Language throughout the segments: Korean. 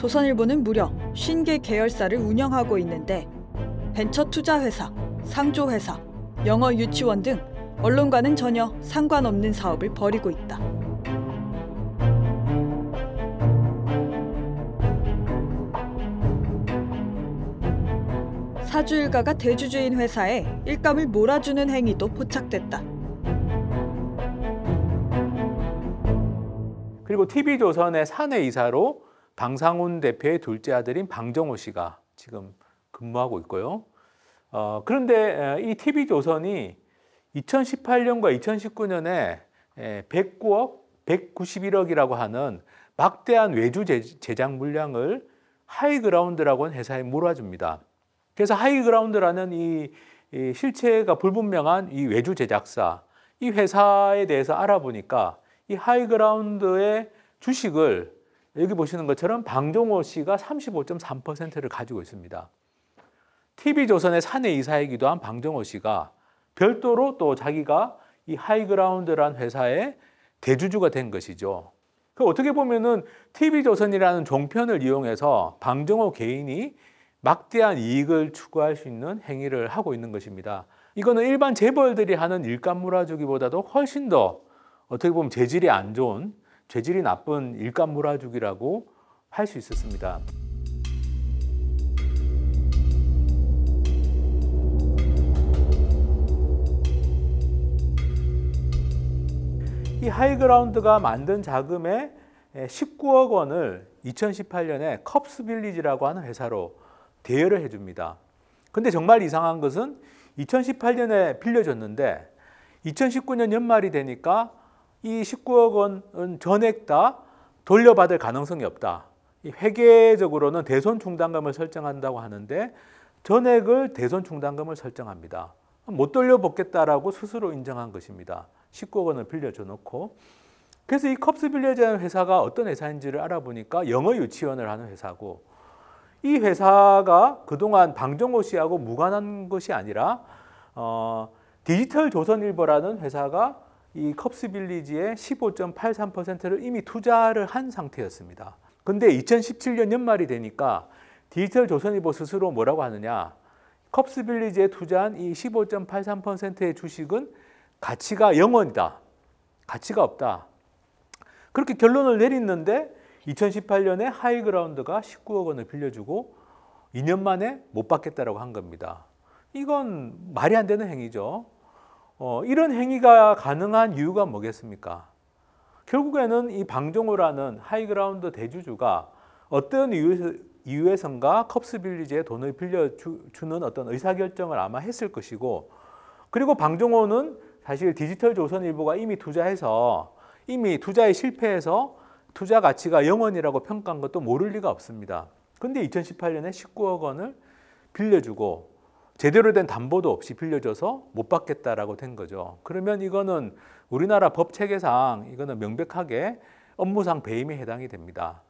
조선일보는 무려 50개 계열사를 운영하고 있는데 벤처 투자 회사, 상조 회사, 영어 유치원 등 언론과는 전혀 상관없는 사업을 벌이고 있다. 사주 일가가 대주주인 회사에 일감을 몰아주는 행위도 포착됐다. 그리고 TV조선의 사내 이사로 방상훈 대표의 둘째 아들인 방정오 씨가 지금 근무하고 있고요. 어, 그런데 에, 이 TV조선이 2018년과 2019년에 109억, 191억이라고 하는 막대한 외주 제- 제작 물량을 하이그라운드라고 하는 회사에 몰아줍니다. 그래서 하이그라운드라는 이, 이 실체가 불분명한 이 외주 제작사, 이 회사에 대해서 알아보니까 이 하이그라운드의 주식을 여기 보시는 것처럼 방정오 씨가 35.3%를 가지고 있습니다. TV조선의 사내 이사이기도 한 방정오 씨가 별도로 또 자기가 이 하이그라운드란 회사의 대주주가 된 것이죠. 그 어떻게 보면은 TV조선이라는 종편을 이용해서 방정오 개인이 막대한 이익을 추구할 수 있는 행위를 하고 있는 것입니다. 이거는 일반 재벌들이 하는 일감 몰아주기보다도 훨씬 더 어떻게 보면 죄질이 안 좋은, 죄질이 나쁜 일감 몰아주기라고 할 수 있었습니다. 이 하이그라운드가 만든 자금의 19억 원을 2018년에 컵스 빌리지라고 하는 회사로 대여를 해줍니다. 근데 정말 이상한 것은 2018년에 빌려줬는데 2019년 연말이 되니까 이 19억 원은 전액 다 돌려받을 가능성이 없다. 이 회계적으로는 대손 충당금을 설정한다고 하는데 전액을 대손 충당금을 설정합니다. 못 돌려받겠다라고 스스로 인정한 것입니다. 19억 원을 빌려줘 놓고 그래서 이 컵스 빌려주는 회사가 어떤 회사인지를 알아보니까 영어 유치원을 하는 회사고 이 회사가 그동안 방정호 씨하고 무관한 것이 아니라 어, 디지털 조선일보라는 회사가 이 컵스 빌리지의 15.83%를 이미 투자를 한 상태였습니다. 근데 2017년 연말이 되니까 디지털 조선일보 스스로 뭐라고 하느냐? 컵스 빌리지에 투자한 이 15.83%의 주식은 가치가 0원이다. 가치가 없다. 그렇게 결론을 내렸는데 2018년에 하이그라운드가 19억 원을 빌려주고 2년 만에 못 받겠다라고 한 겁니다. 이건 말이 안 되는 행위죠. 어, 이런 행위가 가능한 이유가 뭐겠습니까? 결국에는 이 방정오라는 하이그라운드 대주주가 어떤 이유에선가 컵스 빌리지에 돈을 빌려주는 어떤 의사결정을 아마 했을 것이고 그리고 방정오는 사실 디지털 조선일보가 이미 투자해서 이미 투자에 실패해서 투자 가치가 0원이라고 평가한 것도 모를 리가 없습니다. 근데 2018년에 19억 원을 빌려주고 제대로 된 담보도 없이 빌려줘서 못 받겠다라고 된 거죠. 그러면 이거는 우리나라 법 체계상 이거는 명백하게 업무상 배임에 해당이 됩니다.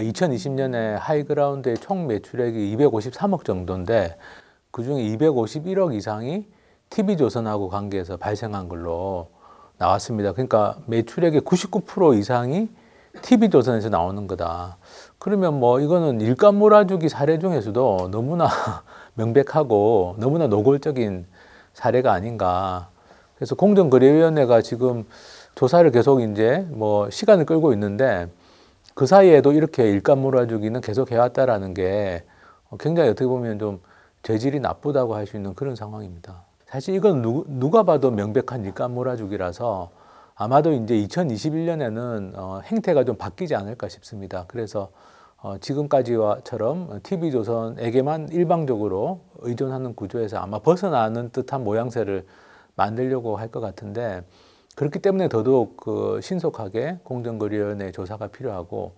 2020년에 하이그라운드의 총 매출액이 253억 정도인데 그중에 251억 이상이 TV조선하고 관계해서 발생한 걸로 나왔습니다. 그러니까 매출액의 99% 이상이 TV조선에서 나오는 거다. 그러면 뭐 이거는 일감 몰아주기 사례 중에서도 너무나 명백하고 너무나 노골적인 사례가 아닌가. 그래서 공정거래위원회가 지금 조사를 계속 이제 뭐 시간을 끌고 있는데 그 사이에도 이렇게 일감 몰아주기는 계속 해왔다라는 게 굉장히 어떻게 보면 좀 재질이 나쁘다고 할 수 있는 그런 상황입니다. 사실 이건 누, 누가 봐도 명백한 일감 몰아주기라서 아마도 이제 2021년에는 어, 행태가 좀 바뀌지 않을까 싶습니다. 그래서 어, 지금까지와처럼 TV조선에게만 일방적으로 의존하는 구조에서 아마 벗어나는 듯한 모양새를 만들려고 할 것 같은데 그렇기 때문에 더더욱 그 신속하게 공정거래위원회 조사가 필요하고